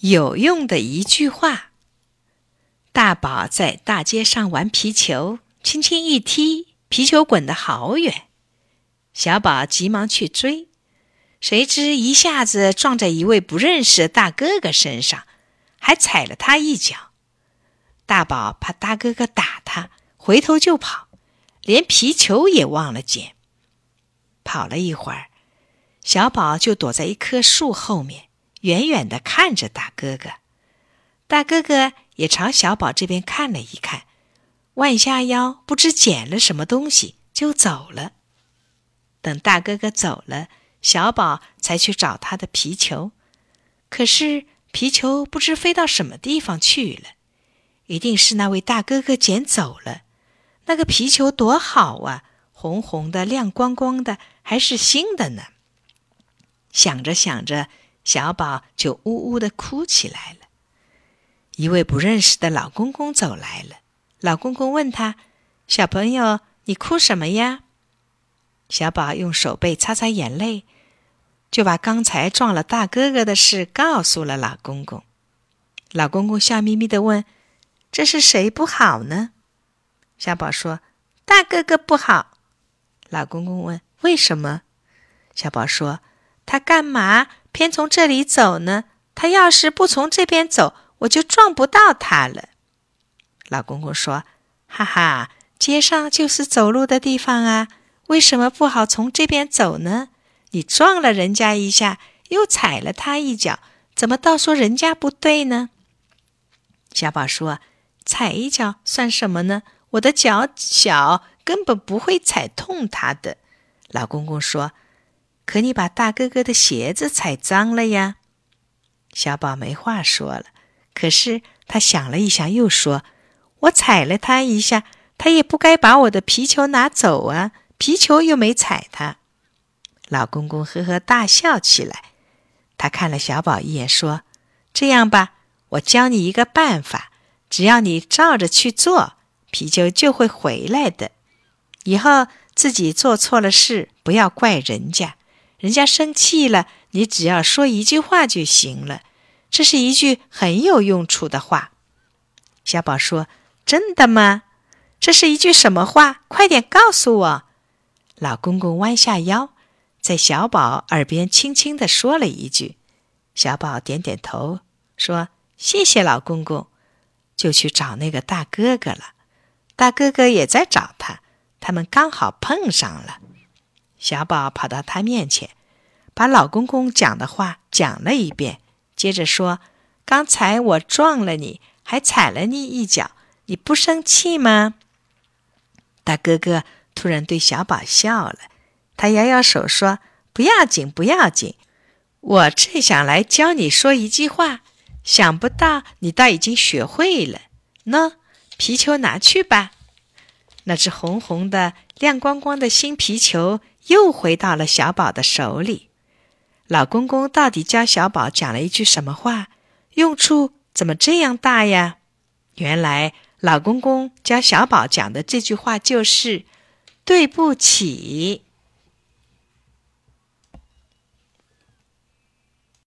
有用的一句话。大宝在大街上玩皮球，轻轻一踢，皮球滚得好远。小宝急忙去追，谁知一下子撞在一位不认识的大哥哥身上，还踩了他一脚。大宝怕大哥哥打他，回头就跑，连皮球也忘了捡。跑了一会儿，小宝就躲在一棵树后面。远远的看着大哥哥，大哥哥也朝小宝这边看了一看，弯下腰，不知捡了什么东西就走了。等大哥哥走了，小宝才去找他的皮球，可是皮球不知飞到什么地方去了，一定是那位大哥哥捡走了。那个皮球多好啊，红红的，亮光光的，还是新的呢。想着想着。小宝就呜呜的哭起来了。一位不认识的老公公走来了。老公公问他：“小朋友，你哭什么呀？”小宝用手背擦擦眼泪，就把刚才撞了大哥哥的事告诉了老公公。老公公笑眯眯的问：“这是谁不好呢？”小宝说：“大哥哥不好。”老公公问：“为什么？”小宝说：“他干嘛？”偏从这里走呢？他要是不从这边走，我就撞不到他了。老公公说：“哈哈，街上就是走路的地方啊，为什么不好从这边走呢？你撞了人家一下，又踩了他一脚，怎么倒说人家不对呢？”小宝说：“踩一脚算什么呢？我的脚小，根本不会踩痛他的。”老公公说。可你把大哥哥的鞋子踩脏了呀！小宝没话说了。可是他想了一想，又说：“我踩了他一下，他也不该把我的皮球拿走啊！皮球又没踩他。”老公公呵呵大笑起来。他看了小宝一眼，说：“这样吧，我教你一个办法，只要你照着去做，皮球就会回来的。以后自己做错了事，不要怪人家。”人家生气了，你只要说一句话就行了。这是一句很有用处的话。小宝说：“真的吗？这是一句什么话？快点告诉我。”老公公弯下腰，在小宝耳边轻轻地说了一句。小宝点点头，说：“谢谢老公公。”就去找那个大哥哥了。大哥哥也在找他，他们刚好碰上了。小宝跑到他面前，把老公公讲的话讲了一遍，接着说：“刚才我撞了你，还踩了你一脚，你不生气吗？”大哥哥突然对小宝笑了，他摇摇手说：“不要紧，不要紧，我正想来教你说一句话，想不到你倒已经学会了。喏，皮球拿去吧。”那只红红的、亮光光的新皮球。又回到了小宝的手里。老公公到底教小宝讲了一句什么话？用处怎么这样大呀？原来老公公教小宝讲的这句话就是“对不起”。